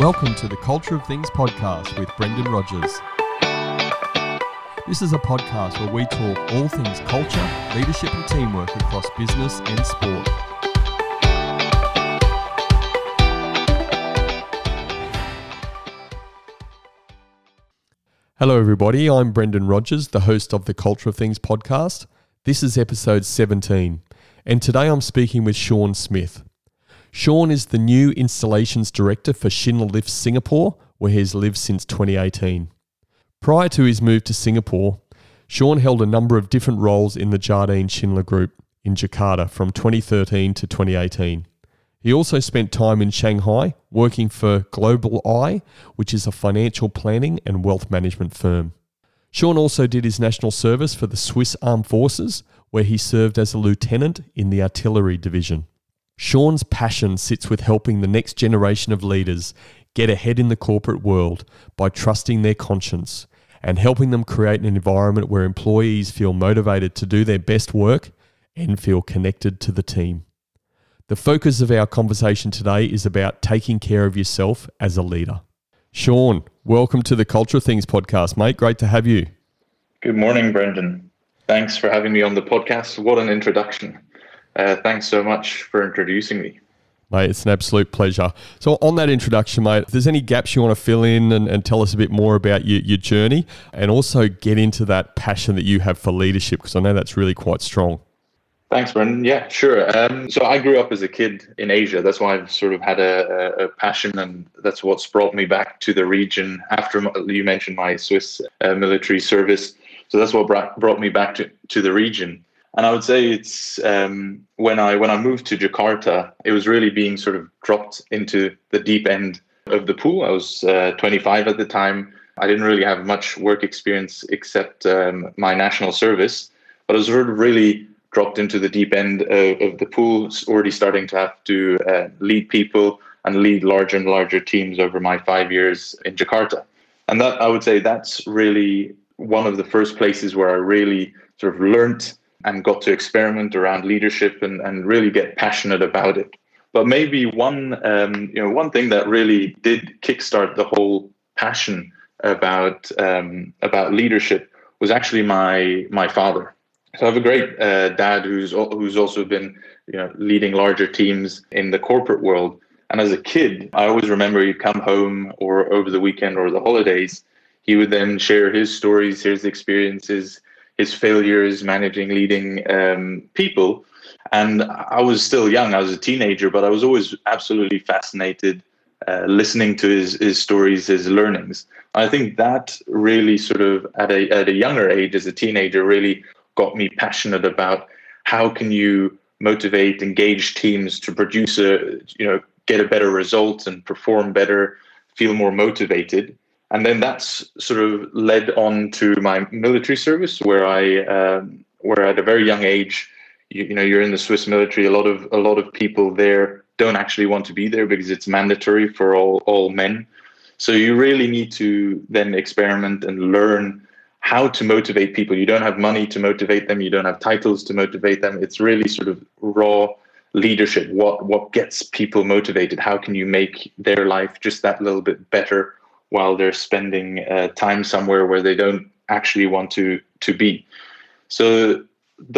Welcome to the Culture of Things podcast with Brendan Rogers. This is a podcast where we talk all things culture, leadership, and teamwork across business and sport. Hello, everybody. I'm Brendan Rogers, the host of the Culture of Things podcast. This is episode 17, and today I'm speaking with Sean Smith. Sean is the new installations director for Schindler Lifts Singapore, where he has lived since 2018. Prior to his move to Singapore, Sean held a number of different roles in the Jardine Schindler Group in Jakarta from 2013 to 2018. He also spent time in Shanghai working for Globaleye, which is a financial planning and wealth management firm. Sean also did his national service for the Swiss Armed Forces, where he served as a lieutenant in the artillery division. Sean's passion sits with helping the next generation of leaders get ahead in the corporate world by trusting their conscience and helping them create an environment where employees feel motivated to do their best work and feel connected to the team. The focus of our conversation today is about taking care of yourself as a leader. Sean, welcome to the Culture Things podcast, mate. Great to have you. Good morning, Brendan. Thanks for having me on the podcast. What an introduction. Uh, thanks so much for introducing me. Mate, it's an absolute pleasure. So, on that introduction, mate, if there's any gaps you want to fill in and, and tell us a bit more about your, your journey and also get into that passion that you have for leadership, because I know that's really quite strong. Thanks, Brendan. Yeah, sure. Um, so I grew up as a kid in Asia. That's why I've sort of had a, a, passion, and that's what's brought me back to the region after you mentioned my Swiss uh, military service. So that's what brought, brought me back to, to the region and I would say it's um, when I when I moved to Jakarta, it was really being sort of dropped into the deep end of the pool. I was uh, 25 at the time. I didn't really have much work experience except um, my national service, but I was really dropped into the deep end of, of the pool, already starting to have to uh, lead people and lead larger and larger teams over my five years in Jakarta. And that I would say that's really one of the first places where I really sort of learned and got to experiment around leadership and, and really get passionate about it. But maybe one um, you know one thing that really did kickstart the whole passion about um, about leadership was actually my my father. So I have a great uh, dad who's who's also been you know leading larger teams in the corporate world. And as a kid, I always remember he'd come home or over the weekend or the holidays, he would then share his stories, his experiences, his failures managing leading um, people. And I was still young, I was a teenager, but I was always absolutely fascinated uh, listening to his, his stories, his learnings. I think that really sort of at a, at a younger age as a teenager really got me passionate about how can you motivate, engage teams to produce a, you know, get a better result and perform better, feel more motivated and then that's sort of led on to my military service, where I, um, where at a very young age, you, you know, you're in the Swiss military. A lot of a lot of people there don't actually want to be there because it's mandatory for all all men. So you really need to then experiment and learn how to motivate people. You don't have money to motivate them. You don't have titles to motivate them. It's really sort of raw leadership. What what gets people motivated? How can you make their life just that little bit better while they're spending uh, time somewhere where they don't actually want to to be. So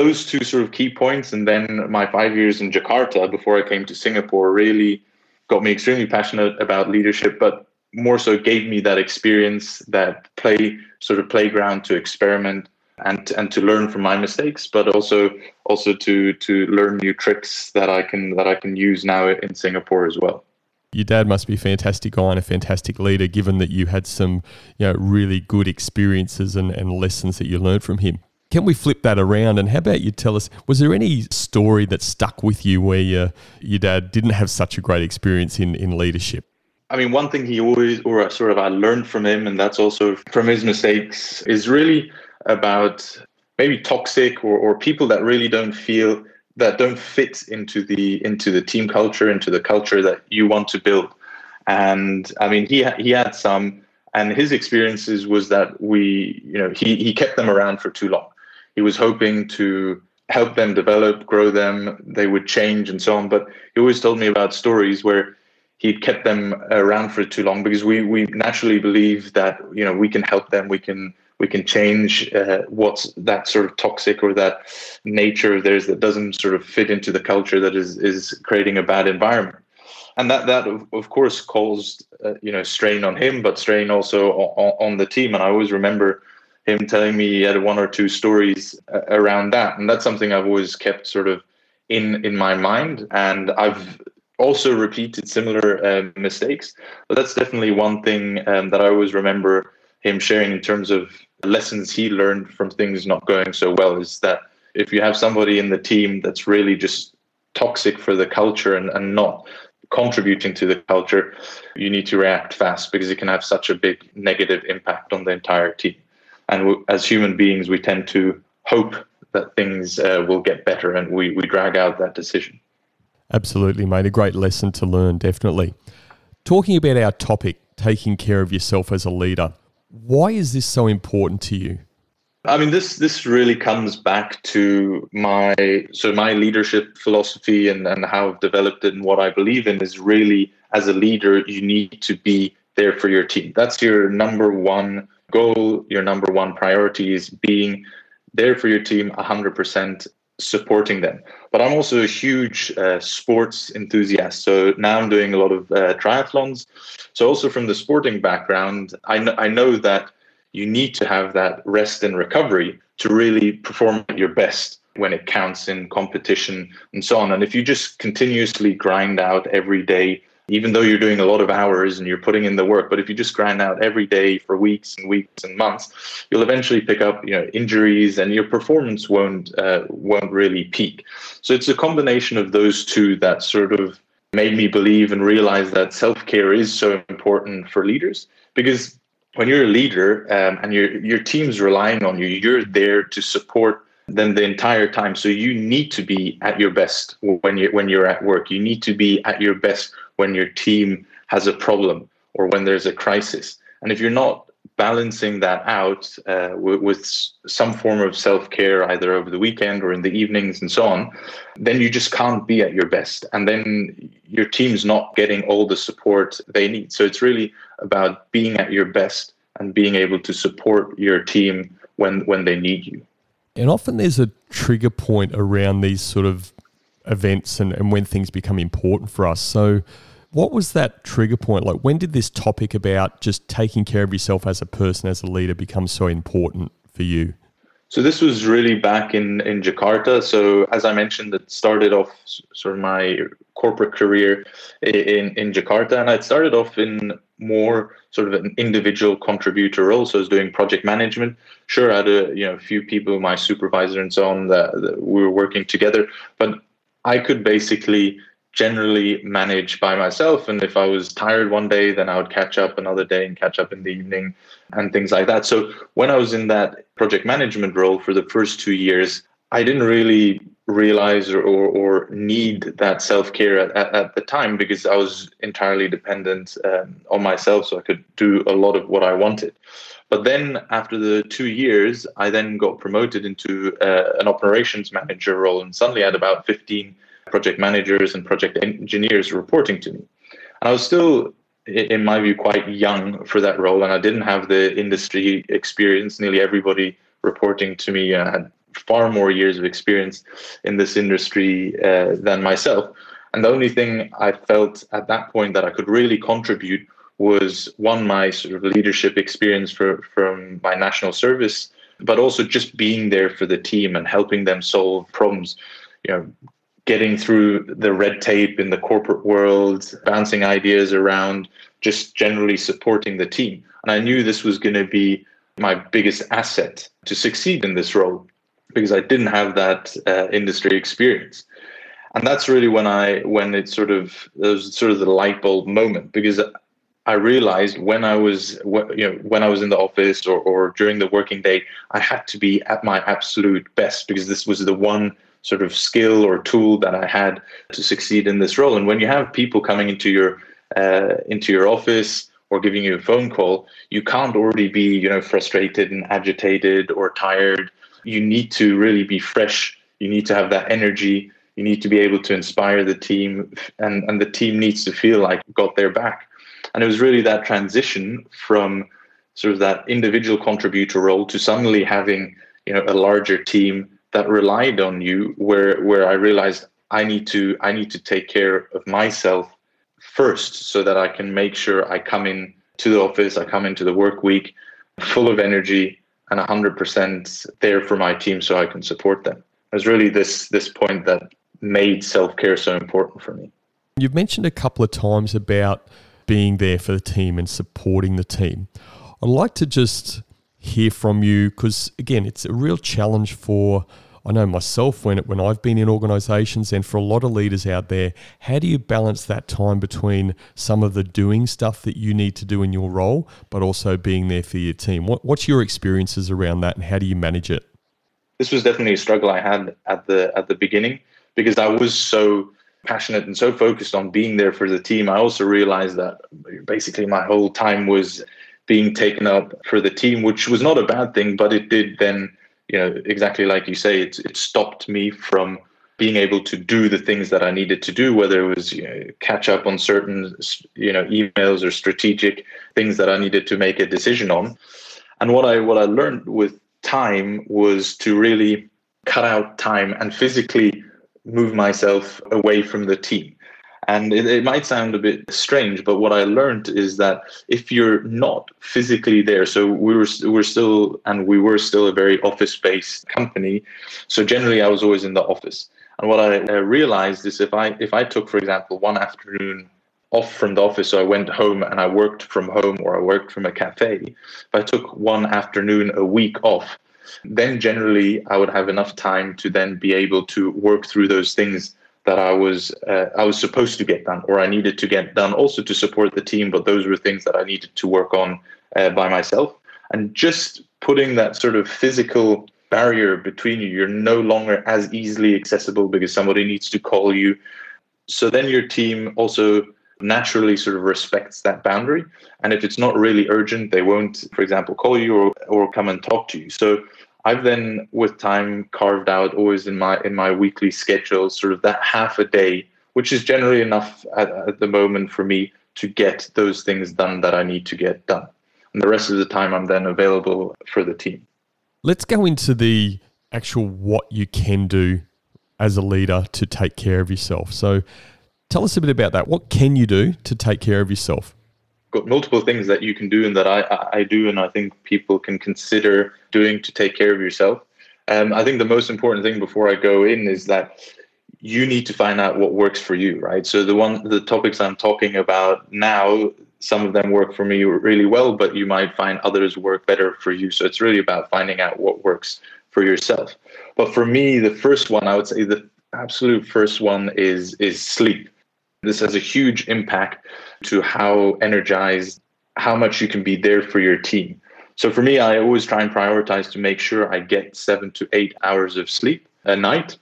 those two sort of key points, and then my five years in Jakarta before I came to Singapore really got me extremely passionate about leadership, but more so gave me that experience, that play sort of playground to experiment and and to learn from my mistakes, but also also to to learn new tricks that I can that I can use now in Singapore as well your dad must be a fantastic guy and a fantastic leader, given that you had some, you know, really good experiences and, and lessons that you learned from him. Can we flip that around? And how about you tell us, was there any story that stuck with you where your, your dad didn't have such a great experience in, in leadership? I mean, one thing he always, or sort of I learned from him, and that's also from his mistakes, is really about maybe toxic or, or people that really don't feel that don't fit into the into the team culture, into the culture that you want to build. And I mean, he he had some, and his experiences was that we, you know, he he kept them around for too long. He was hoping to help them develop, grow them. They would change and so on. But he always told me about stories where he'd kept them around for too long because we we naturally believe that you know we can help them, we can we can change uh, what's that sort of toxic or that nature of theirs that doesn't sort of fit into the culture that is is creating a bad environment. And that that of course caused uh, you know strain on him but strain also on, on, the team. And i always remember him telling me he had one or two stories uh, around that. And that's something i've always kept sort of in in my mind. And i've also repeated similar uh, mistakes. But that's definitely one thing um, that i always remember him sharing in terms of lessons he learned from things not going so well is that if you have somebody in the team that's really just toxic for the culture and, and not contributing to the culture, you need to react fast because it can have such a big negative impact on the entire team. And as human beings, we tend to hope that things uh, will get better and we, we drag out that decision. Absolutely, mate. A great lesson to learn, definitely. Talking about our topic, taking care of yourself as a leader, why is this so important to you? I mean, this this really comes back to my so my leadership philosophy and, and how I've developed it and what I believe in is really as a leader, you need to be there for your team. That's your number one goal, your number one priority is being there for your team 100% supporting them. But I'm also a huge uh, sports enthusiast. So now I'm doing a lot of uh, triathlons. So also from the sporting background, I, kn- I know that you need to have that rest and recovery to really perform at your best when it counts in competition and so on. And if you just continuously grind out every day even though you're doing a lot of hours and you're putting in the work but if you just grind out every day for weeks and weeks and months you'll eventually pick up you know injuries and your performance won't uh, won't really peak. So it's a combination of those two that sort of made me believe and realize that self-care is so important for leaders because when you're a leader um, and your your team's relying on you you're there to support them the entire time. So you need to be at your best when you when you're at work. You need to be at your best when your team has a problem or when there's a crisis. And if you're not balancing that out uh, with, with, some form of self care, either over the weekend or in the evenings and so on, then you just can't be at your best. And then your team's not getting all the support they need. So it's really about being at your best and being able to support your team when, when they need you. And often there's a trigger point around these sort of events and, and when things become important for us. So, what was that trigger point? Like, when did this topic about just taking care of yourself as a person, as a leader, become so important for you? So this was really back in in Jakarta. So as I mentioned, it started off sort of my corporate career in in Jakarta, and I'd started off in more sort of an individual contributor role. So I was doing project management. Sure, I had a you know a few people, my supervisor and so on, that, that we were working together, but I could basically generally manage by myself. And if I was tired one day, then I would catch up another day and catch up in the evening and things like that. So when I was in that project management role for the first two years, I didn't really realize or, or, or need that self care at, at, at, the time because I was entirely dependent um, on myself. So I could do a lot of what I wanted. But then after the two years, I then got promoted into uh, an operations manager role, and suddenly had about 15 project managers and project engineers reporting to me. And I was still, in my view, quite young for that role, and I didn't have the industry experience. Nearly everybody reporting to me uh, had far more years of experience in this industry uh, than myself. And the only thing I felt at that point that I could really contribute was one my sort of leadership experience for, from my national service but also just being there for the team and helping them solve problems you know getting through the red tape in the corporate world bouncing ideas around just generally supporting the team. And i knew this was going to be my biggest asset to succeed in this role because i didn't have that uh, industry experience. And that's really when i when it sort of it was sort of the light bulb moment because I realized when I was you know when I was in the office or, or during the working day, I had to be at my absolute best because this was the one sort of skill or tool that I had to succeed in this role. And when you have people coming into your uh, into your office or giving you a phone call, you can't already be you know frustrated and agitated or tired. You need to really be fresh You need to have that energy. You need to be able to inspire the team, and, and the team needs to feel like got their back. And it was really that transition from sort of that individual contributor role to suddenly having you know a larger team that relied on you, where where I realized I need to I need to take care of myself first, so that I can make sure I come in to the office, I come into the work week full of energy and 100% there for my team so I can support them. It was really this this point that made self-care so important for me. You've mentioned a couple of times about being there for the team and supporting the team. I'd like to just hear from you because again, it's a real challenge for I know myself when when I've been in organisations and for a lot of leaders out there, how do you balance that time between some of the doing stuff that you need to do in your role, but also being there for your team? What, what's your experiences around that, and how do you manage it? This was definitely a struggle I had at the at the beginning because I was so passionate and so focused on being there for the team. I also realized that basically my whole time was being taken up for the team, which was not a bad thing, but it did then you know, exactly like you say, it, it stopped me from being able to do the things that I needed to do, whether it was you know, catch up on certain you know emails or strategic things that I needed to make a decision on. And what I what I learned with time was to really cut out time and physically move myself away from the team. And it, it, might sound a bit strange, but what I learned is that if you're not physically there, so we were we were still and we were still a very office-based company. So generally, I was always in the office. And what I realized is if I if I took, for example, one afternoon off from the office, so I went home and I worked from home or I worked from a cafe. If I took one afternoon a week off, then generally I would have enough time to then be able to work through those things that I was uh, I was supposed to get done or I needed to get done also to support the team but those were things that I needed to work on uh, by myself. And just putting that sort of physical barrier between you you're no longer as easily accessible because somebody needs to call you. So then your team also naturally sort of respects that boundary. And if it's not really urgent they won't for example call you or, or come and talk to you. So I've then, with time, carved out always in my in my weekly schedule, sort of that half a day, which is generally enough at, at the moment for me to get those things done that I need to get done. And the rest of the time, I'm then available for the team. Let's go into the actual what you can do as a leader to take care of yourself. So, tell us a bit about that. What can you do to take care of yourself? Got multiple things that you can do and that I, I do and I think people can consider doing to take care of yourself. Um, I think the most important thing before I go in is that you need to find out what works for you, right? So the one the topics I'm talking about now, some of them work for me really well, but you might find others work better for you. So it's really about finding out what works for yourself. But for me, the first one, I would say the absolute first one is is sleep. This has a huge impact to how energized, how much you can be there for your team. So for me, I always try and prioritize to make sure I get seven to eight hours of sleep a night.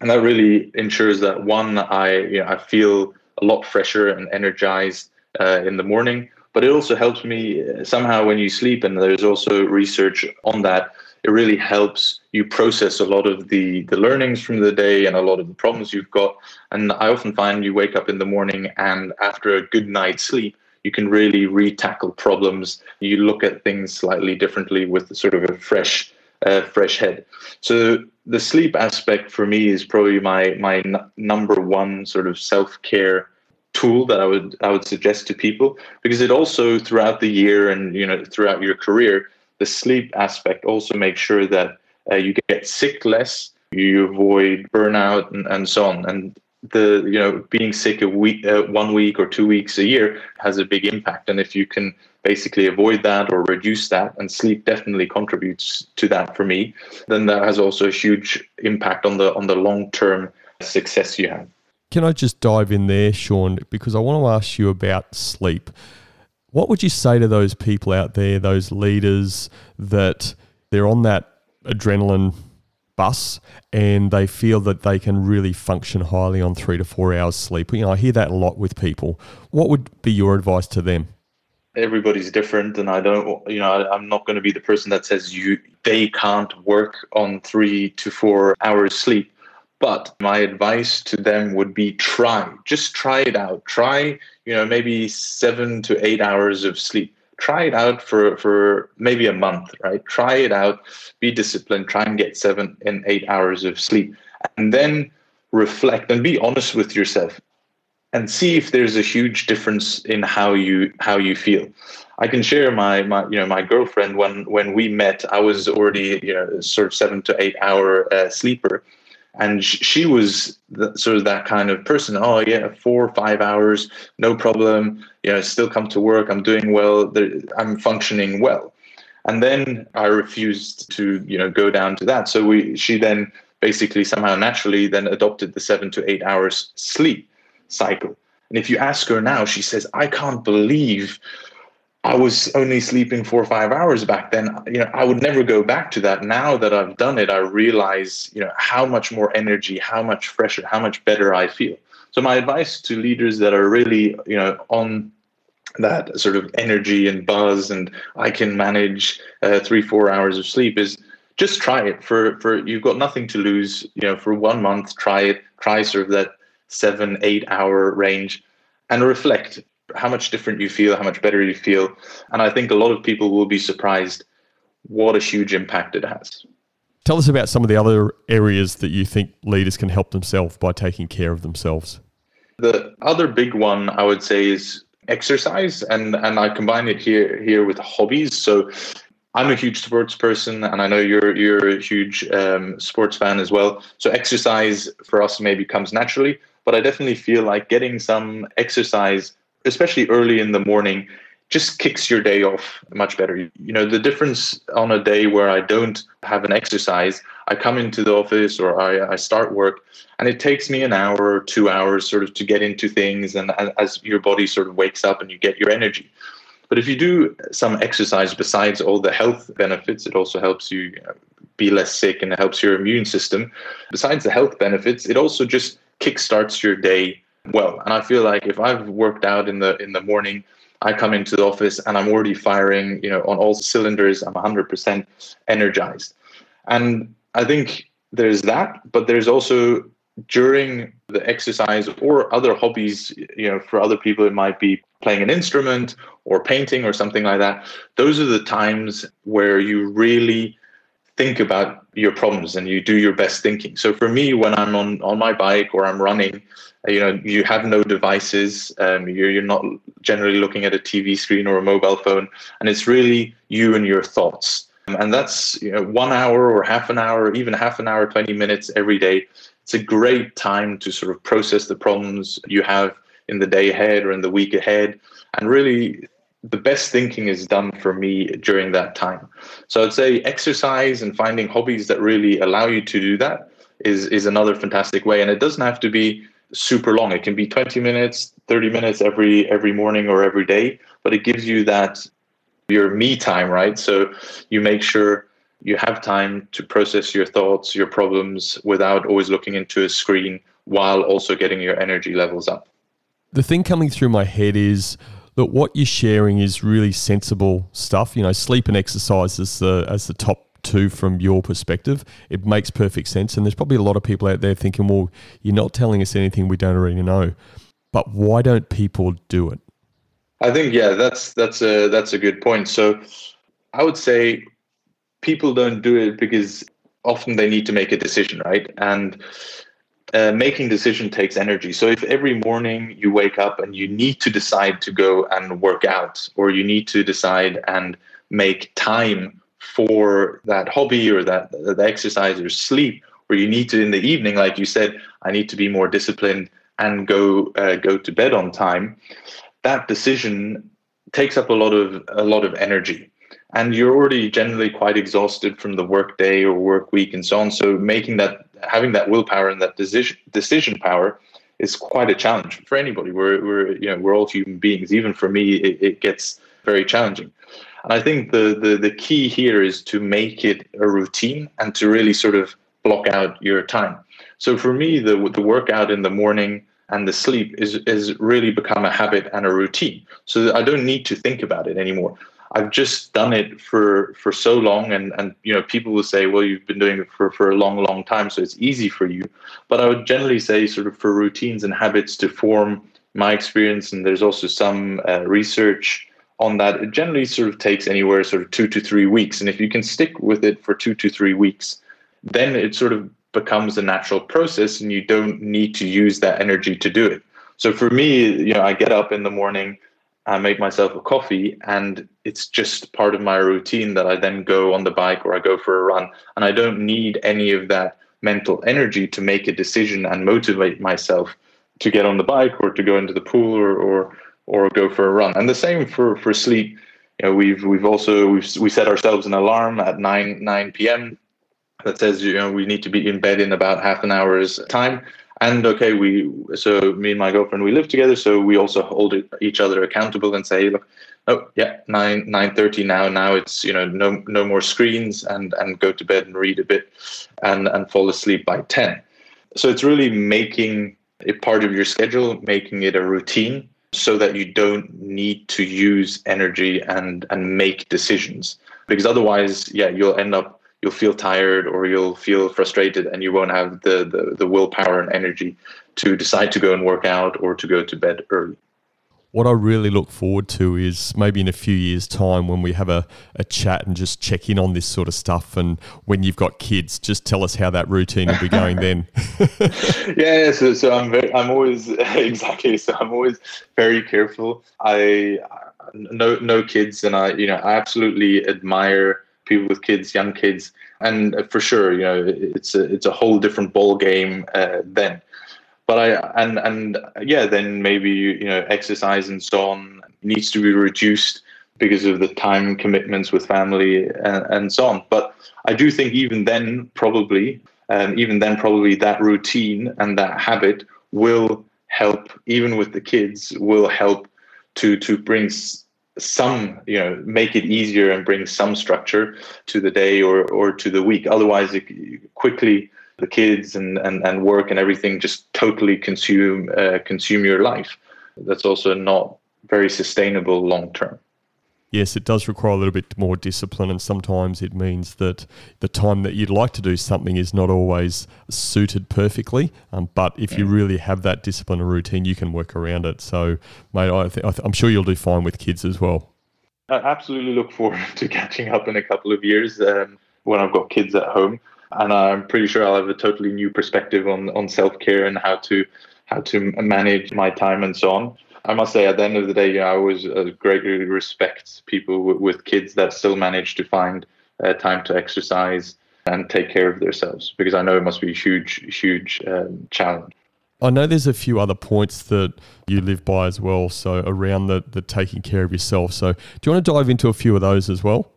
And that really ensures that one, I you know, I feel a lot fresher and energized uh, in the morning. But it also helps me uh, somehow when you sleep, and there's also research on that. It really helps you process a lot of the the learnings from the day and a lot of the problems you've got. And I often find you wake up in the morning, and after a good night's sleep, you can really re-tackle problems. You look at things slightly differently with sort of a fresh, uh, fresh head. So the sleep aspect for me is probably my my n- number one sort of self care tool that I would I would suggest to people because it also throughout the year and you know throughout your career the sleep aspect also makes sure that uh, you get sick less you avoid burnout and, and so on and the you know being sick a week uh, one week or two weeks a year has a big impact and if you can basically avoid that or reduce that and sleep definitely contributes to that for me then that has also a huge impact on the on the long term success you have can I just dive in there, Sean? Because I want to ask you about sleep. What would you say to those people out there, those leaders that they're on that adrenaline bus and they feel that they can really function highly on three to four hours sleep? You know, I hear that a lot with people. What would be your advice to them? everybody's different and i don't you know I, am not going to be the person that says you they can't work on three to four hours sleep But my advice to them would be try, just try it out. Try, you know, maybe seven to eight hours of sleep. Try it out for, for maybe a month, right? Try it out, be disciplined, try and get seven and eight hours of sleep. And then reflect and be honest with yourself and see if there's a huge difference in how you how you feel. I can share my my you know my girlfriend when when we met I was already you know sort of seven to eight hour uh, sleeper and she was sort of that kind of person oh yeah four or five hours no problem. Yeah know still come to work i'm doing well i'm functioning well. And then i refused to you know go down to that. So we she then basically somehow naturally then adopted the seven to eight hours sleep cycle. And if you ask her now she says i can't believe I was only sleeping four or five hours back then. You know, I would never go back to that. Now that I've done it, I realize, you know, how much more energy, how much fresher, how much better I feel. So my advice to leaders that are really, you know, on that sort of energy and buzz, and I can manage uh, three, four hours of sleep is just try it for for you've got nothing to lose. You know, for one month, try it. Try sort of that seven, eight hour range, and reflect how much different you feel, how much better you feel. And I think a lot of people will be surprised what a huge impact it has. Tell us about some of the other areas that you think leaders can help themselves by taking care of themselves. The other big one I would say is exercise and and I combine it here here with hobbies. So I'm a huge sports person, and I know you're you're a huge um, sports fan as well. So exercise for us maybe comes naturally, but I definitely feel like getting some exercise especially early in the morning, just kicks your day off much better. You know, the difference on a day where I don't have an exercise, I come into the office or I, I start work and it takes me an hour or two hours sort of to get into things and as your body sort of wakes up and you get your energy. But if you do some exercise besides all the health benefits, it also helps you, be less sick and it helps your immune system. Besides the health benefits, it also just kickstarts your day well. And I feel like if I've worked out in the in the morning, I come into the office and I'm already firing, you know, on all cylinders. I'm 100% energized. And I think there's that, but there's also during the exercise or other hobbies, you know, for other people, it might be playing an instrument or painting or something like that. Those are the times where you really think about your problems and you do your best thinking. So for me, when I'm on, on my bike or I'm running, you know, you have no devices. Um, you're, you're not generally looking at a TV screen or a mobile phone, and it's really you and your thoughts. And that's you know, one hour or half an hour, even half an hour, 20 minutes every day. It's a great time to sort of process the problems you have in the day ahead or in the week ahead and really the best thinking is done for me during that time. So I'd say exercise and finding hobbies that really allow you to do that is is another fantastic way. And it doesn't have to be super long. It can be 20 minutes, 30 minutes every every morning or every day, but it gives you that your me time, right? So you make sure you have time to process your thoughts, your problems without always looking into a screen while also getting your energy levels up. The thing coming through my head is that what you're sharing is really sensible stuff. You know, sleep and exercise as the as the top two from your perspective. It makes perfect sense, and there's probably a lot of people out there thinking, "Well, you're not telling us anything we don't already know." But why don't people do it? I think yeah, that's that's a that's a good point. So I would say people don't do it because often they need to make a decision, right? And uh, making decision takes energy. So if every morning you wake up and you need to decide to go and work out, or you need to decide and make time for that hobby or that, that exercise or sleep, or you need to in the evening, like you said, I need to be more disciplined and go uh, go to bed on time. That decision takes up a lot of a lot of energy. And you're already generally quite exhausted from the work day or work week and so on. So making that having that willpower and that decision decision power is quite a challenge for anybody. We're, we're you know we're all human beings. Even for me it, it gets very challenging and i think the, the the key here is to make it a routine and to really sort of block out your time. So for me the the workout in the morning and the sleep is is really become a habit and a routine. So i don't need to think about it anymore. I've just done it for for so long, and and you know people will say, well, you've been doing it for for a long, long time, so it's easy for you. But I would generally say, sort of for routines and habits to form, my experience, and there's also some uh, research on that. It generally sort of takes anywhere sort of two to three weeks, and if you can stick with it for two to three weeks, then it sort of becomes a natural process, and you don't need to use that energy to do it. So for me, you know, I get up in the morning. I make myself a coffee and it's just part of my routine that I then go on the bike or I go for a run. And I don't need any of that mental energy to make a decision and motivate myself to get on the bike or to go into the pool or or, or go for a run. And the same for, for sleep. You know, we've we've also we've we set ourselves an alarm at nine nine PM that says you know we need to be in bed in about half an hour's time and okay we so me and my girlfriend we live together so we also hold each other accountable and say look oh yeah 9 9:30 now now it's you know no no more screens and and go to bed and read a bit and and fall asleep by 10 so it's really making it part of your schedule making it a routine so that you don't need to use energy and and make decisions because otherwise yeah you'll end up you'll feel tired or you'll feel frustrated and you won't have the, the, the willpower and energy to decide to go and work out or to go to bed early. What I really look forward to is maybe in a few years' time when we have a, a chat and just check in on this sort of stuff. And when you've got kids, just tell us how that routine will be going then. yeah, so, so I'm very, I'm always exactly so I'm always very careful. I no no kids, and I you know I absolutely admire people with kids, young kids, and for sure, you know, it's a it's a whole different ball game uh, then. But I and and yeah, then maybe you know exercise and so on needs to be reduced because of the time commitments with family and, and so on. But I do think even then, probably, um, even then, probably that routine and that habit will help, even with the kids, will help to to bring some you know make it easier and bring some structure to the day or or to the week otherwise it quickly the kids and and, and work and everything just totally consume uh, consume your life that's also not very sustainable long term yes, it does require a little bit more discipline, and sometimes it means that the time that you'd like to do something is not always suited perfectly. Um, but if you really have that discipline and routine, you can work around it. So, mate, I th- I am sure you'll do fine with kids as well. I absolutely look forward to catching up in a couple of years um, when I've got kids at home, and I'm pretty sure I'll have a totally new perspective on on self care and how to how to manage my time and so on. I must say, at the end of the day, you know, I always uh, greatly respect people w- with kids that still manage to find uh, time to exercise and take care of themselves because I know it must be a huge, huge um, challenge. I know there's a few other points that you live by as well. So around the, the taking care of yourself. So do you want to dive into a few of those as well?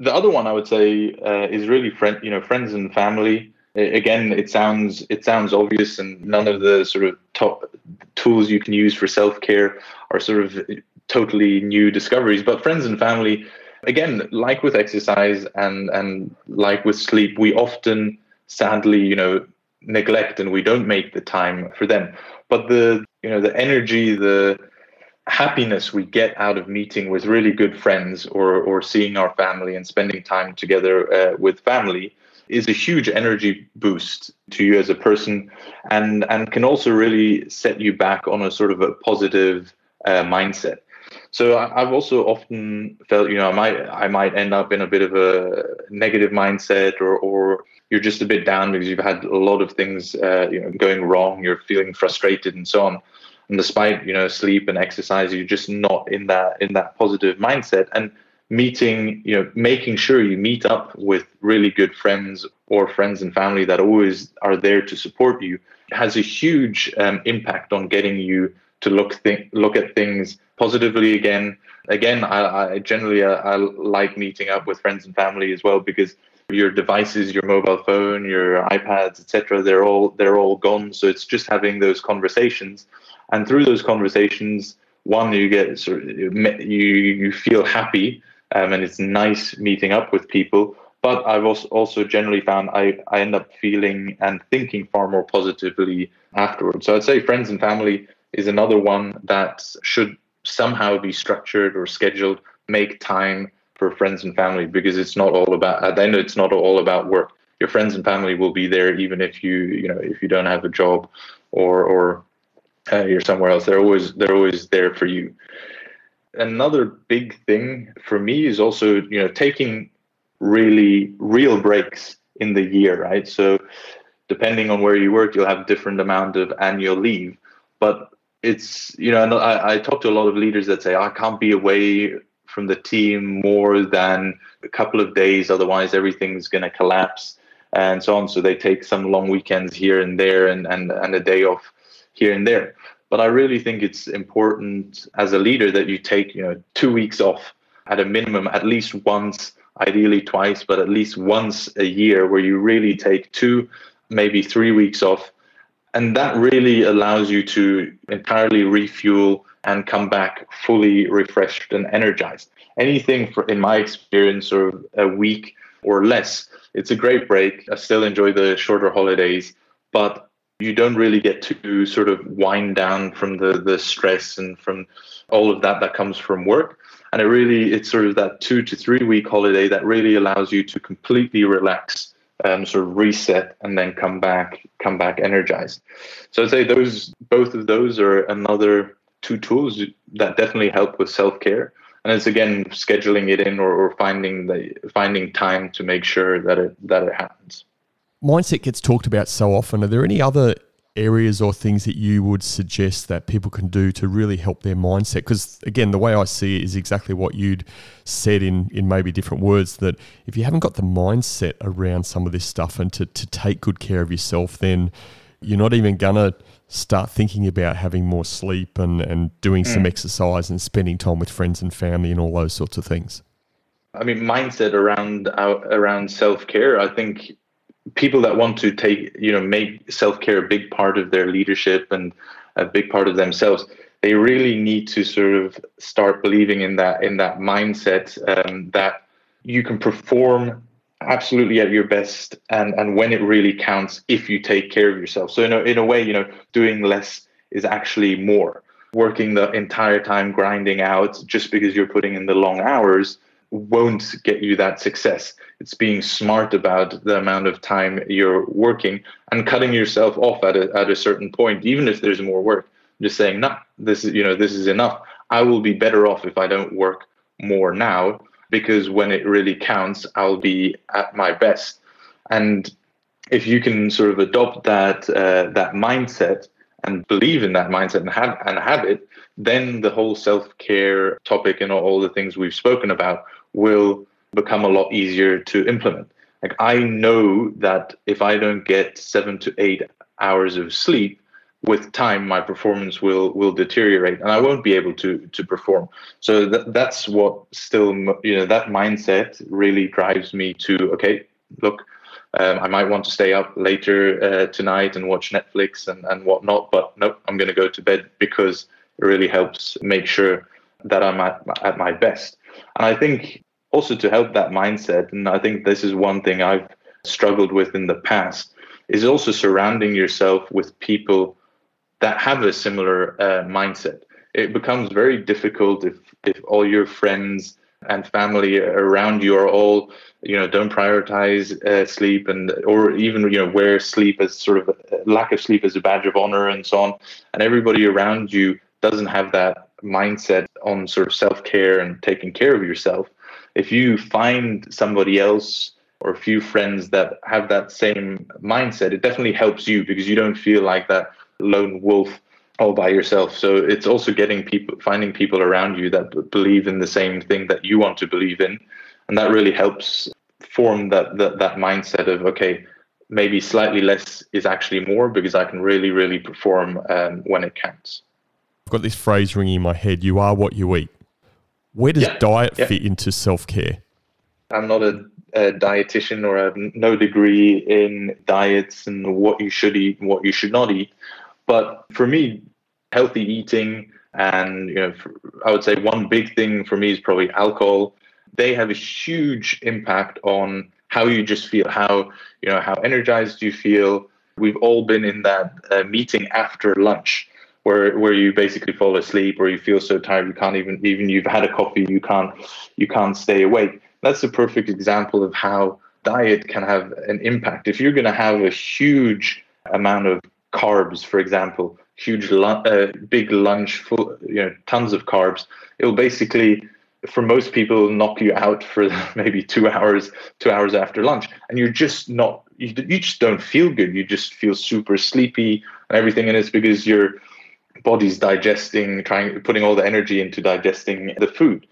The other one I would say uh, is really friend, you know, friends and family. Again it sounds it sounds obvious and none of the sort of top tools you can use for self-care are sort of totally new discoveries. But friends and family again like with exercise and and like with sleep we often sadly you know neglect and we don't make the time for them. But the you know the energy the happiness we get out of meeting with really good friends or or seeing our family and spending time together uh, with family is a huge energy boost to you as a person and and can also really set you back on a sort of a positive uh, mindset so I've also often felt, you know, I might I might end up in a bit of a negative mindset, or or you're just a bit down because you've had a lot of things, uh, you know, going wrong. You're feeling frustrated and so on. And despite you know sleep and exercise, you're just not in that in that positive mindset. And meeting, you know, making sure you meet up with really good friends or friends and family that always are there to support you has a huge um, impact on getting you to look th- look at things positively again. Again, I, I generally uh, I like meeting up with friends and family as well because your devices, your mobile phone, your iPads, etc. They're all they're all gone. So it's just having those conversations, and through those conversations, one you get sort of, you you feel happy um, and it's nice meeting up with people. But I've also, also generally found I, I end up feeling and thinking far more positively afterwards. So I'd say friends and family is another one that should somehow be structured or scheduled make time for friends and family because it's not all about at the end it's not all about work your friends and family will be there even if you you know if you don't have a job or or uh, you're somewhere else. They're always they're always there for you. Another big thing for me is also you know taking really real breaks in the year right? So depending on where you work you'll have different amount of annual leave. But it's you know I, I talk to a lot of leaders that say i can't be away from the team more than a couple of days otherwise everything's going to collapse and so on. So they take some long weekends here and there and, and, and a day off here and there but I really think it's important as a leader that you take, you know, two weeks off at a minimum, at least once, ideally twice, but at least once a year where you really take two, maybe three weeks off. And that really allows you to entirely refuel and come back fully refreshed and energized. Anything for, in my experience, of a week or less, it's a great break. I still enjoy the shorter holidays, but you don't really get to sort of wind down from the the stress and from all of that that comes from work. And it really it's sort of that two to three week holiday that really allows you to completely relax and sort of reset and then come back come back energized. So i'd say those both of those are another two tools that definitely help with self-care. And it's again scheduling it in or, or finding the finding time to make sure that it that it happens mindset gets talked about so often. Are there any other areas or things that you would suggest that people can do to really help their mindset? Because again, the way I see it is exactly what you'd said in in maybe different words. That if you haven't got the mindset around some of this stuff and to to take good care of yourself, then you're not even gonna start thinking about having more sleep and and doing mm. some exercise and spending time with friends and family and all those sorts of things. I mean, mindset around around self care. I think people that want to take you know make self-care a big part of their leadership and a big part of themselves they really need to sort of start believing in that in that mindset um, that you can perform absolutely at your best and and when it really counts if you take care of yourself. So in a, in a way you know doing less is actually more. Working the entire time grinding out just because you're putting in the long hours won't get you that success. It's being smart about the amount of time you're working and cutting yourself off at a, at a certain point, even if there's more work. Just saying, no, this is you know this is enough. I will be better off if I don't work more now because when it really counts, I'll be at my best. And if you can sort of adopt that uh, that mindset and believe in that mindset and have and have it, then the whole self care topic and all the things we've spoken about will become a lot easier to implement. Like I know that if I don't get seven to eight hours of sleep, with time my performance will will deteriorate and I won't be able to to perform. So that, that's what still you know that mindset really drives me to okay look. Um, I might want to stay up later uh, tonight and watch Netflix and, and whatnot, but no, I'm going to go to bed because it really helps make sure that I'm at, at my best. And I think also to help that mindset, and I think this is one thing I've struggled with in the past, is also surrounding yourself with people that have a similar uh, mindset. It becomes very difficult if, if all your friends and family around you are all you know don't prioritize uh, sleep and or even you know wear sleep as sort of lack of sleep as a badge of honor and so on and everybody around you doesn't have that mindset on sort of self care and taking care of yourself, if you find somebody else or a few friends that have that same mindset, it definitely helps you because you don't feel like that lone wolf all by yourself. So it's also getting people, finding people around you that believe in the same thing that you want to believe in, and that really helps form that that, that mindset of okay, maybe slightly less is actually more because I can really really perform um, when it counts. I've got this phrase ringing in my head you are what you eat. Where does yeah, diet yeah. fit into self care? I'm not a, a, dietitian or have no degree in diets and what you should eat and what you should not eat. But for me, healthy eating and you know, I would say one big thing for me is probably alcohol. They have a huge impact on how you just feel, how you know how energized you feel. We've all been in that uh, meeting after lunch where where you basically fall asleep or you feel so tired you can't even even you've had a coffee you can't you can't stay awake. That's a perfect example of how diet can have an impact. If you're going to have a huge amount of carbs for example huge uh, big lunch full you know tons of carbs it will basically for most people knock you out for maybe two hours two hours after lunch. And you're just not you, you just don't feel good. You just feel super sleepy and everything. And it's because your body's digesting trying putting all the energy into digesting the food.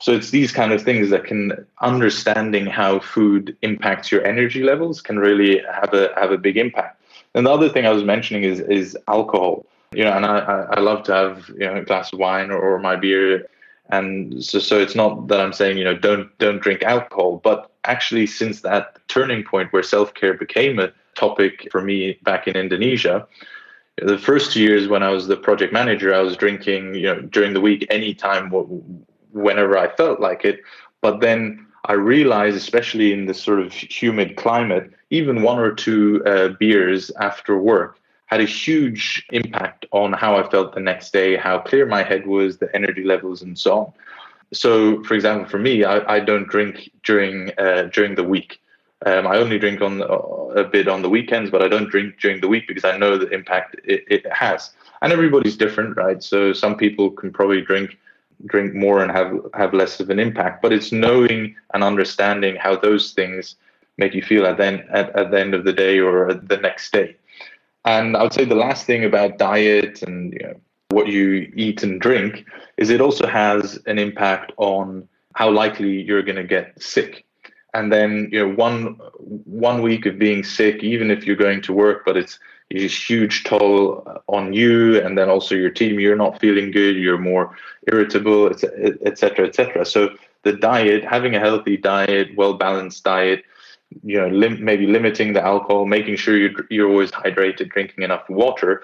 So it's these kind of things that can understanding how food impacts your energy levels can really have a have a big impact. And the other thing i was mentioning is is alcohol. You know and i i love to have you know a glass of wine or, or my beer. And so so it's not that i'm saying you know don't don't drink alcohol but actually since that turning point where self-care became a topic for me back in indonesia the first two years when i was the project manager i was drinking you know during the week anytime whenever i felt like it but then i realized especially in this sort of humid climate even one or two uh, beers after work had a huge impact on how I felt the next day, how clear my head was, the energy levels, and so on. So, for example, for me, I, I don't drink during uh, during the week. Um, I only drink on uh, a bit on the weekends, but I don't drink during the week because I know the impact it, it has. And everybody's different, right? So some people can probably drink drink more and have have less of an impact. But it's knowing and understanding how those things make you feel at then at, at the end of the day or the next day. And I would say the last thing about diet and you know, what you eat and drink is it also has an impact on how likely you're going to get sick. And then you know one one week of being sick, even if you're going to work, but it's a huge toll on you and then also your team. You're not feeling good. You're more irritable, etc., etc. So the diet, having a healthy diet, well balanced diet, you know, lim- maybe limiting the alcohol, making sure you're, you're always hydrated, drinking enough water,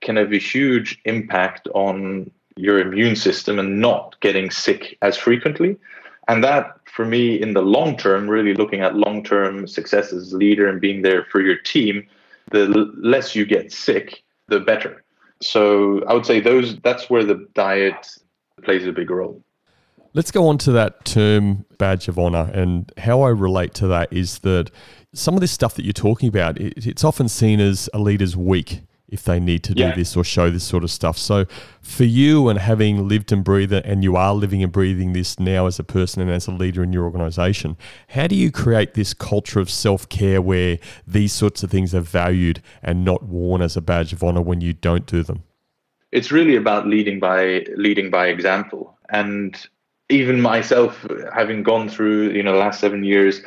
can have a huge impact on your immune system and not getting sick as frequently. And that, for me, in the long term, really looking at long term success as a leader and being there for your team, the less you get sick, the better. So I would say those that's where the diet plays a big role. Let's go on to that term badge of honor. And how I relate to that is that some of this stuff that you're talking about, it, it's often seen as a leader's weak if they need to do yeah. this or show this sort of stuff. So, for you and having lived and breathed, and you are living and breathing this now as a person and as a leader in your organization, how do you create this culture of self care where these sorts of things are valued and not worn as a badge of honor when you don't do them? It's really about leading by leading by example, and even myself, having gone through you know the last seven years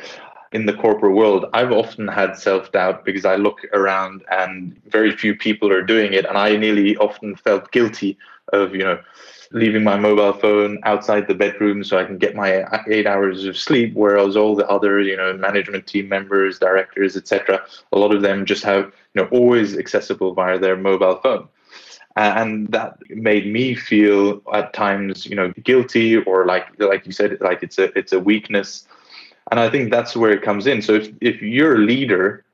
in the corporate world, I've often had self doubt because I look around and very few people are doing it, and I nearly often felt guilty of you know leaving my mobile phone outside the bedroom so I can get my eight hours of sleep, whereas all the other, you know, management team members, directors, etc., a lot of them just have, you know, always accessible via their mobile phone and that made me feel at times you know guilty or like like you said like it's a it's a weakness and i think that's where it comes in. So if, if your leader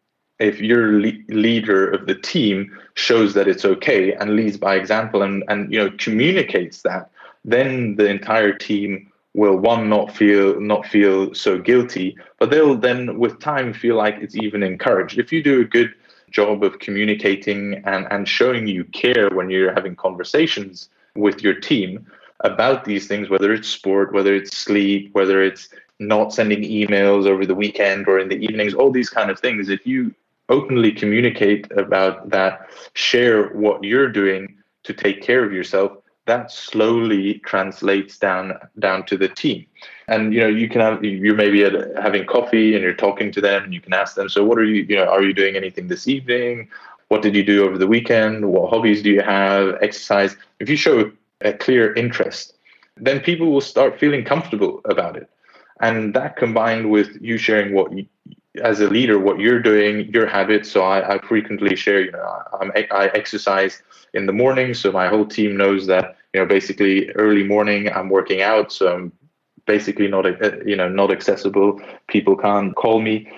if your le- leader of the team shows that it's okay and leads by example and and you know communicates that then the entire team will one not feel not feel so guilty but they'll then with time feel like it's even encouraged. If you do a good job of communicating and, and showing you care when you're having conversations with your team about these things, whether it's sport, whether it's sleep, whether it's not sending emails over the weekend or in the evenings, all these kind of things. If you openly communicate about that, share what you're doing to take care of yourself, that slowly translates down down to the team. And you know you can have you're maybe at, having coffee and you're talking to them and you can ask them so what are you you know are you doing anything this evening? What did you do over the weekend? What hobbies do you have? Exercise. If you show a clear interest then people will start feeling comfortable about it and that combined with you sharing what you, as a leader what you're doing your habits. So i, I frequently share you know I'm, i exercise in the morning. So my whole team knows that you know basically early morning i'm working out. So i'm basically not uh, you know not accessible. People can't call me.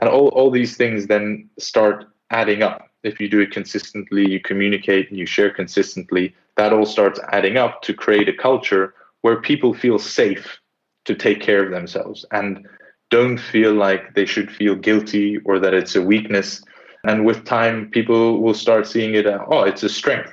And all, all these things then start adding up. If you do it consistently, you communicate and you share consistently, that all starts adding up to create a culture where people feel safe to take care of themselves and don't feel like they should feel guilty or that it's a weakness. And with time, people will start seeing it, as, oh, it's a strength,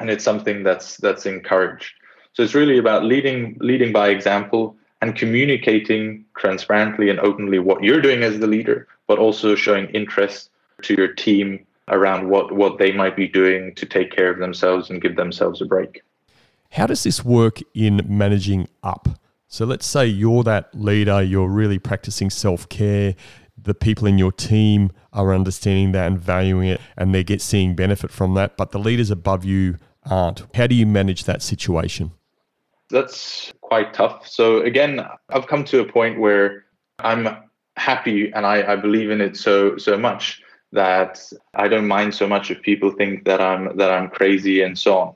and it's something that's that's encouraged. So it's really about leading leading by example and communicating transparently and openly what you're doing as the leader, but also showing interest to your team around what what they might be doing to take care of themselves and give themselves a break. How does this work in managing up? So let's say you're that leader, you're really practicing self care. The people in your team are understanding that and valuing it, and they get seeing benefit from that. But the leaders above you aren't. How do you manage that situation? That's quite tough. So again, I've come to a point where I'm happy and I, I believe in it so so much that I don't mind so much if people think that I'm that I'm crazy and so on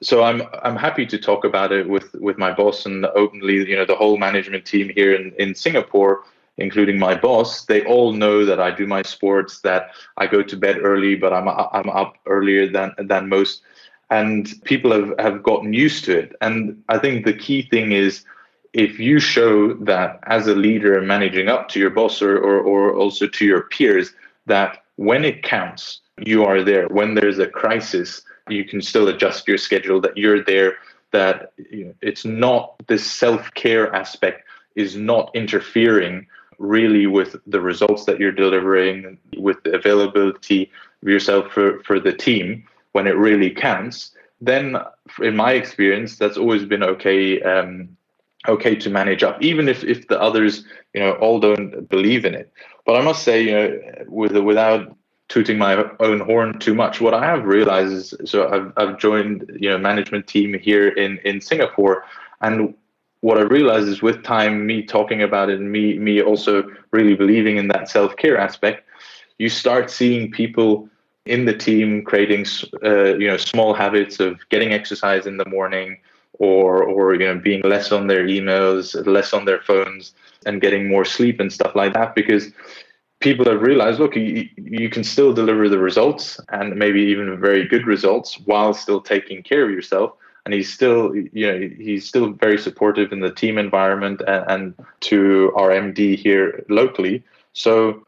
so I'm I'm happy to talk about it with with my boss and openly. You know, the whole management team here in in Singapore, including my boss, they all know that I do my sports, that I go to bed early, but I'm I'm up earlier than than most, and people have have gotten used to it. And I think the key thing is if you show that as a leader and managing up to your boss or, or, or also to your peers that when it counts you are there when there's a crisis you can still adjust your schedule, that you're there, that you know, it's not this self care aspect is not interfering really with the results that you're delivering, with the availability of yourself for, for the team when it really counts, then in my experience, that's always been okay. Um, okay to manage up even if, if the others you know all don't believe in it but i must say you know with without tooting my own horn too much. What I have realized is, so I've, I've joined, you know, management team here in, in Singapore. And what I realized is with time, me talking about it and me, me also really believing in that self-care aspect, you start seeing people in the team creating, uh, you know, small habits of getting exercise in the morning or, or, you know, being less on their emails, less on their phones and getting more sleep and stuff like that. Because people have realized look you, you can still deliver the results and maybe even very good results while still taking care of yourself. And he's still you know he's still very supportive in the team environment and, and to our md here locally. So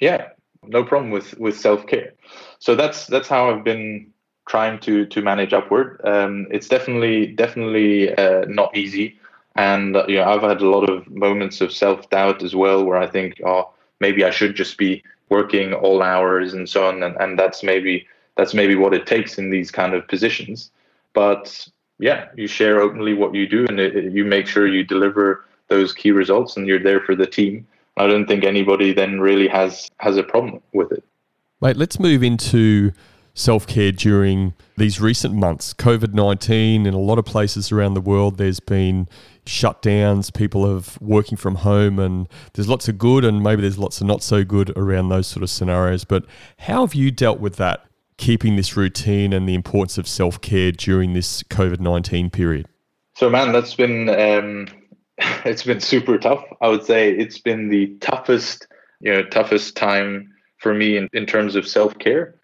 yeah no problem with with self-care. So that's that's how i've been trying to to manage upward um, it's definitely definitely uh, not easy. And you know i've had a lot of moments of self-doubt as well where i think oh maybe I should just be working all hours and so on, and, and that's maybe that's maybe what it takes in these kind of positions. But yeah, you share openly what you do, and it, you make sure you deliver those key results, and you're there for the team. I don't think anybody then really has has a problem with it. Mate, let's move into self care during these recent months. COVID 19 in a lot of places around the world, there's been shutdowns, people have working from home, and there's lots of good and maybe there's lots of not so good around those sort of scenarios. But how have you dealt with that, keeping this routine and the importance of self care during this COVID 19 period? So, man, that's been. Um, it's been super tough. I would say it's been the toughest, you know, toughest time for me in, in terms of self care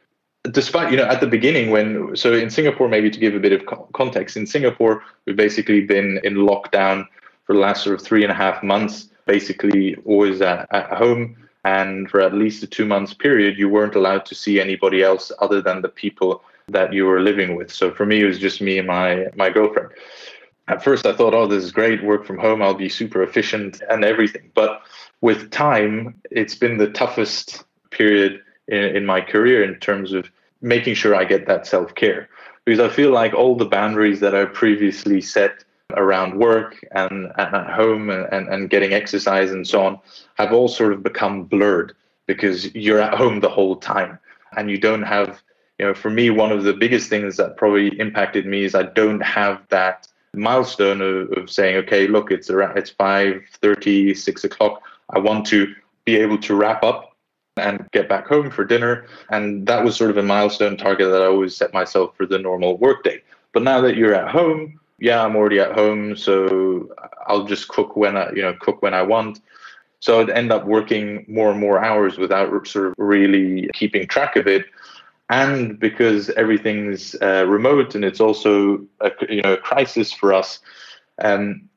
despite you know at the beginning when so in singapore maybe to give a bit of context in singapore we've basically been in lockdown for the last sort of three and a half months basically always at, at home. And for at least a two months period you weren't allowed to see anybody else other than the people that you were living with. So for me it was just me and my my girlfriend. At first i thought oh this is great. Work from home. I'll be super efficient and everything. But with time it's been the toughest period in, in my career in terms of making sure I get that self care. Because I feel like all the boundaries that I previously set around work and, and at home and, and, and getting exercise and so on have all sort of become blurred because you're at home the whole time and you don't have you know for me one of the biggest things that probably impacted me is i don't have that milestone of, of saying okay look it's around it's 5 30 6 o'clock i want to be able to wrap up and get back home for dinner. And that was sort of a milestone target that I always set myself for the normal workday. But now that you're at home, yeah, I'm already at home, so I'll just cook when I, you know, cook when I want. So I'd end up working more and more hours without sort of really keeping track of it. and because everything's uh, remote and it's also a, you know a crisis for us. Um,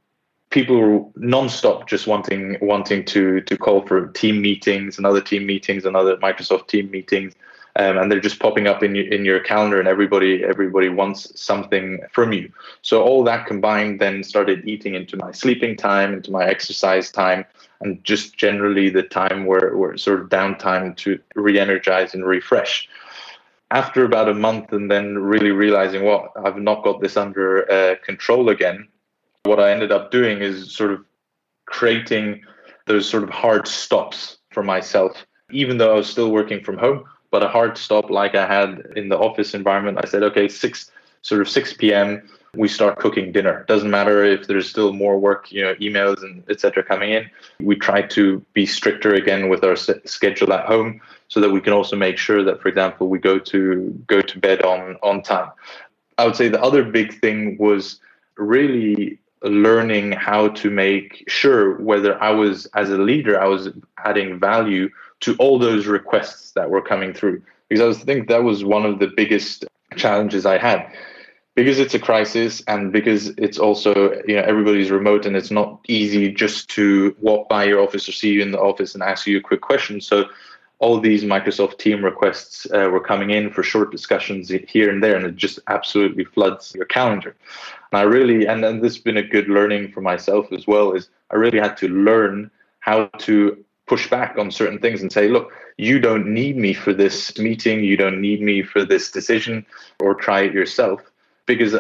people non-stop just wanting wanting to to call for team meetings and other team meetings and other Microsoft team meetings. Um, and they're just popping up in your, in your calendar and everybody everybody wants something from you. So all that combined then started eating into my sleeping time into my exercise time and just generally the time where, where sort of downtime to re-energize and refresh. After about a month and then really realizing well i've not got this under uh, control again what i ended up doing is sort of creating those sort of hard stops for myself even though i was still working from home but a hard stop like I had in the office environment. I said, okay, six sort of 6 p.m. we start cooking dinner. Doesn't matter if there's still more work, you know, emails and etc. coming in. We try to be stricter again with our schedule at home, so that we can also make sure that, for example, we go to go to bed on on time. I would say the other big thing was really learning how to make sure whether I was as a leader I was adding value to all those requests that were coming through. Because I think that was one of the biggest challenges I had. Because it's a crisis and because it's also, you know, everybody's remote and it's not easy just to walk by your office or see you in the office and ask you a quick question. So all these Microsoft team requests uh, were coming in for short discussions here and there, and it just absolutely floods your calendar. And I really, and, and this has been a good learning for myself as well, is I really had to learn how to push back on certain things and say, look, you don't need me for this meeting, you don't need me for this decision, or try it yourself, because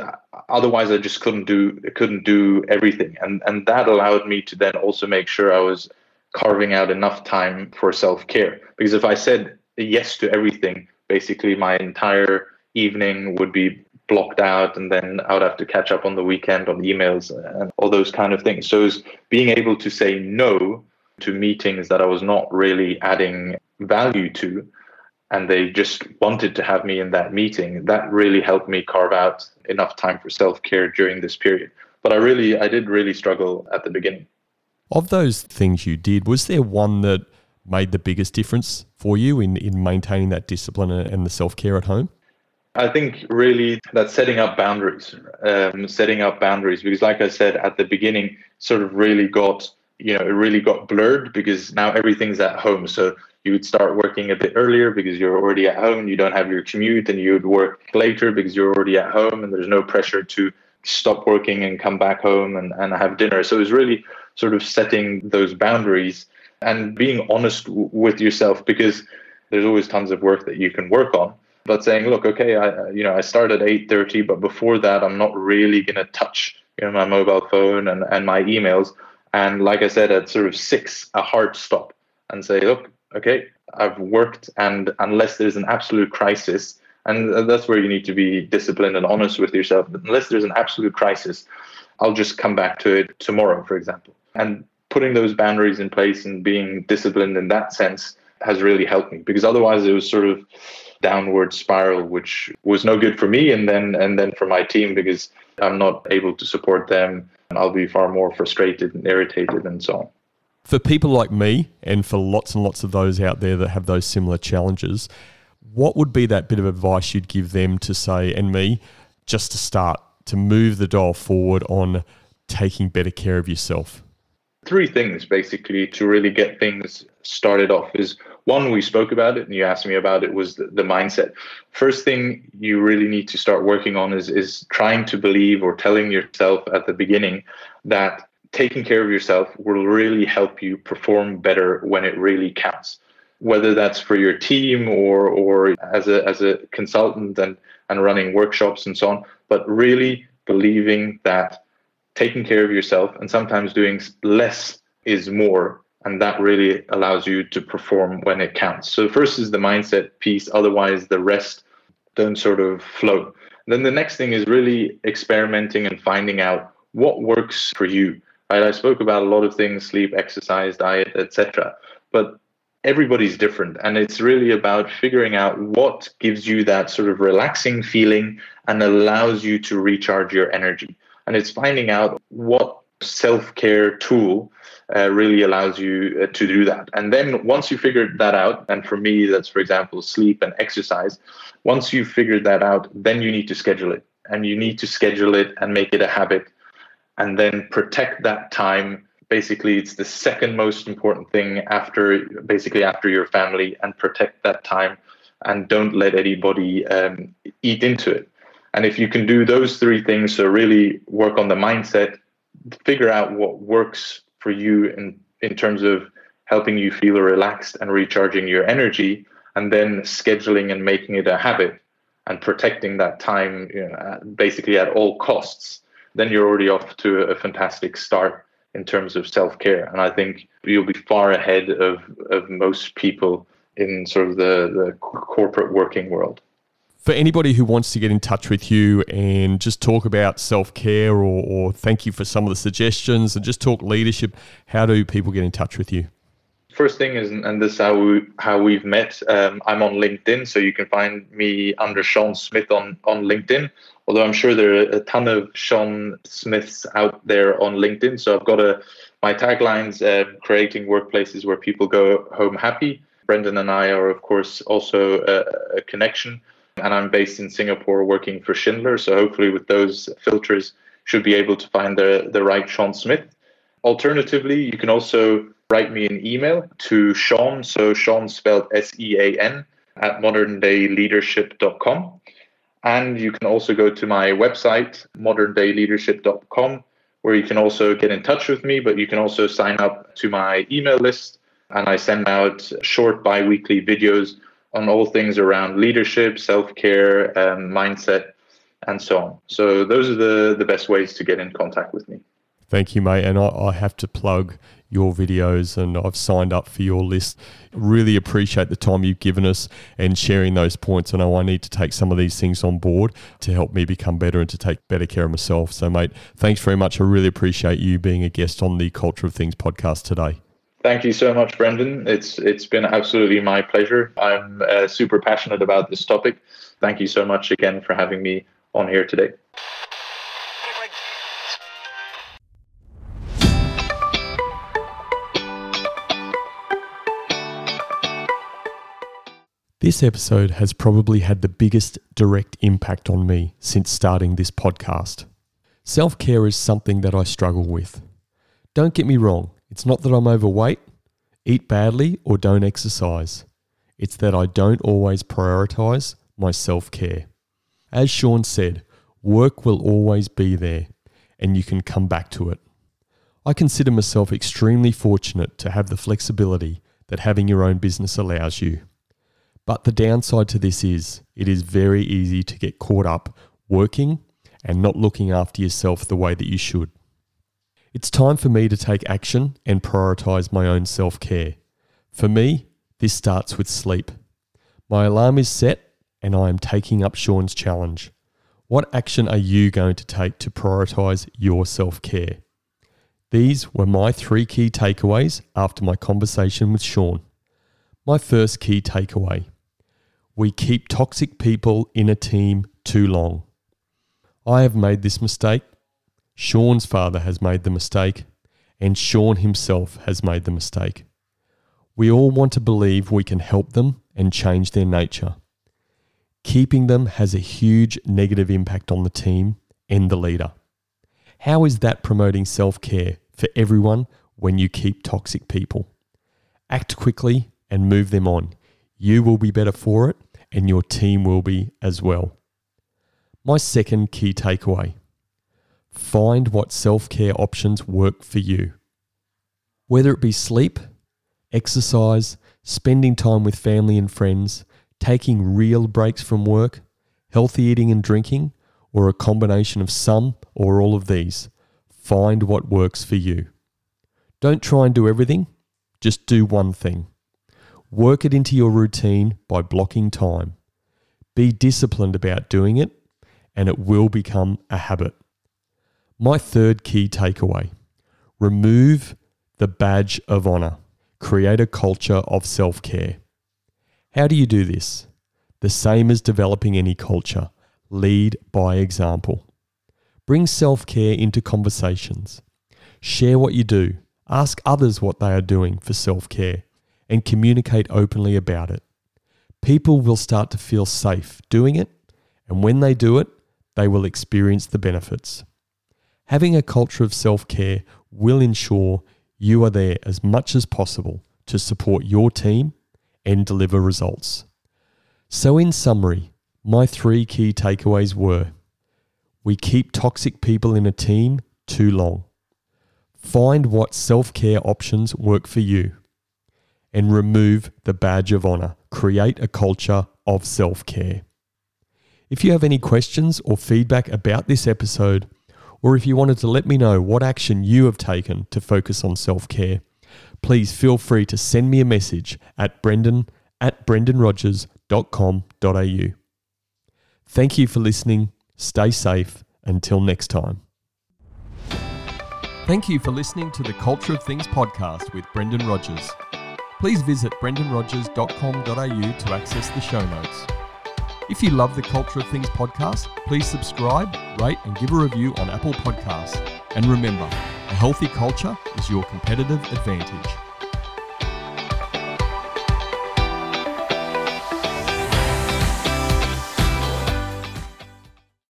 otherwise I just couldn't do couldn't do everything, and and that allowed me to then also make sure I was carving out enough time for self care. Because if I said yes to everything, basically my entire evening would be blocked out and then I would have to catch up on the weekend on emails and all those kind of things. So being able to say no to meetings that I was not really adding value to, and they just wanted to have me in that meeting, that really helped me carve out enough time for self care during this period. But I really, I did really struggle at the beginning. Of those things you did, was there one that made the biggest difference for you in, in maintaining that discipline and the self care at home? I think really that setting up boundaries, um, setting up boundaries, because like I said at the beginning, sort of really got you know, it really got blurred because now everything's at home. So you would start working a bit earlier because you're already at home. You don't have your commute, and you would work later because you're already at home, and there's no pressure to stop working and come back home and, and have dinner. So it was really sort of setting those boundaries and being honest w- with yourself because there's always tons of work that you can work on. But saying, look, okay, I you know I start at eight thirty, but before that, I'm not really going to touch you know my mobile phone and, and my emails and like I said, at sort of six, a hard stop and say, look, okay, I've worked, and unless there's an absolute crisis, and that's where you need to be disciplined and honest with yourself. Unless there's an absolute crisis, I'll just come back to it tomorrow, for example. And putting those boundaries in place and being disciplined in that sense has really helped me because otherwise it was sort of downward spiral which was no good for me and then and then for my team because I'm not able to support them and I'll be far more frustrated and irritated and so on. For people like me, and for lots and lots of those out there that have those similar challenges, what would be that bit of advice you'd give them to say, and me, just to start to move the dial forward on taking better care of yourself? Three things basically to really get things started off is one we spoke about it and you asked me about it was the, the, mindset. First thing you really need to start working on is is trying to believe or telling yourself at the beginning that taking care of yourself will really help you perform better when it really counts. Whether that's for your team or or as a as a consultant and and running workshops and so on but really believing that taking care of yourself and sometimes doing less is more and that really allows you to perform when it counts. So first is the mindset piece, otherwise the rest don't sort of flow. Then the next thing is really experimenting and finding out what works for you. Right? I spoke about a lot of things, sleep, exercise, diet, etc. But everybody's different and it's really about figuring out what gives you that sort of relaxing feeling and allows you to recharge your energy. And it's finding out what self care tool uh, really allows you uh, to do that. And then once you figured that out, and for me, that's for example, sleep and exercise, once you've figured that out, then you need to schedule it. And you need to schedule it and make it a habit and then protect that time. Basically, it's the second most important thing after basically after your family and protect that time and don't let anybody um, eat into it. And if you can do those three things, so really work on the mindset, figure out what works for you in, in terms of helping you feel relaxed and recharging your energy, and then scheduling and making it a habit and protecting that time you know, basically at all costs, then you're already off to a fantastic start in terms of self care. And I think you'll be far ahead of, of most people in sort of the, the corporate working world. For anybody who wants to get in touch with you and just talk about self care or, or thank you for some of the suggestions and just talk leadership, how do people get in touch with you? First thing is, and this is how we how we've met. Um, I'm on LinkedIn, so you can find me under Sean Smith on on LinkedIn. Although I'm sure there are a ton of Sean Smiths out there on LinkedIn. So I've got a my taglines: uh, creating workplaces where people go home happy. Brendan and I are, of course, also a, a connection. And I'm based in Singapore working for Schindler. So hopefully, with those filters, should be able to find the, the right Sean Smith. Alternatively, you can also write me an email to Sean, so Sean spelled S E A N, at moderndayleadership.com. And you can also go to my website, moderndayleadership.com, where you can also get in touch with me, but you can also sign up to my email list and I send out short bi weekly videos on all things around leadership, self care, um, mindset, and so on. So, those are the, the best ways to get in contact with me. Thank you, mate. And I, I, have to plug your videos, and I've signed up for your list. Really appreciate the time you've given us and sharing those points. I know I need to take some of these things on board to help me become better and to take better care of myself. So, mate, thanks very much. I really appreciate you being a guest on the Culture of Things podcast today. Thank you so much, Brendan. It's it's been absolutely my pleasure. I'm uh, super passionate about this topic. Thank you so much again for having me on here today. This episode has probably had the biggest direct impact on me since starting this podcast. Self care is something that I struggle with. Don't get me wrong, it's not that I'm overweight, eat badly, or don't exercise. It's that I don't always prioritize my self care. As Sean said, work will always be there and you can come back to it. I consider myself extremely fortunate to have the flexibility that having your own business allows you. But the downside to this is it is very easy to get caught up working and not looking after yourself the way that you should. It's time for me to take action and prioritize my own self care. For me, this starts with sleep. My alarm is set and I am taking up Sean's challenge. What action are you going to take to prioritize your self care? These were my three key takeaways after my conversation with Sean. My first key takeaway we keep toxic people in a team too long. I have made this mistake Sean's father has made the mistake, and Sean himself has made the mistake. We all want to believe we can help them and change their nature. Keeping them has a huge negative impact on the team and the leader. How is that promoting self care for everyone when you keep toxic people? Act quickly and move them on. You will be better for it, and your team will be as well. My second key takeaway Find what self care options work for you. Whether it be sleep, exercise, spending time with family and friends, taking real breaks from work, healthy eating and drinking, or a combination of some or all of these, find what works for you. Don't try and do everything, just do one thing. Work it into your routine by blocking time. Be disciplined about doing it, and it will become a habit. My third key takeaway remove the badge of honor, create a culture of self care. How do you do this? The same as developing any culture lead by example. Bring self care into conversations. Share what you do, ask others what they are doing for self care, and communicate openly about it. People will start to feel safe doing it, and when they do it, they will experience the benefits. Having a culture of self care will ensure you are there as much as possible to support your team and deliver results. So, in summary, my three key takeaways were we keep toxic people in a team too long. Find what self care options work for you and remove the badge of honor. Create a culture of self care. If you have any questions or feedback about this episode, or if you wanted to let me know what action you have taken to focus on self care, please feel free to send me a message at brendan at brendanrogers.com.au. Thank you for listening. Stay safe. Until next time. Thank you for listening to the Culture of Things podcast with Brendan Rogers. Please visit brendanrogers.com.au to access the show notes. If you love the Culture of Things podcast, please subscribe, rate, and give a review on Apple Podcasts. And remember, a healthy culture is your competitive advantage.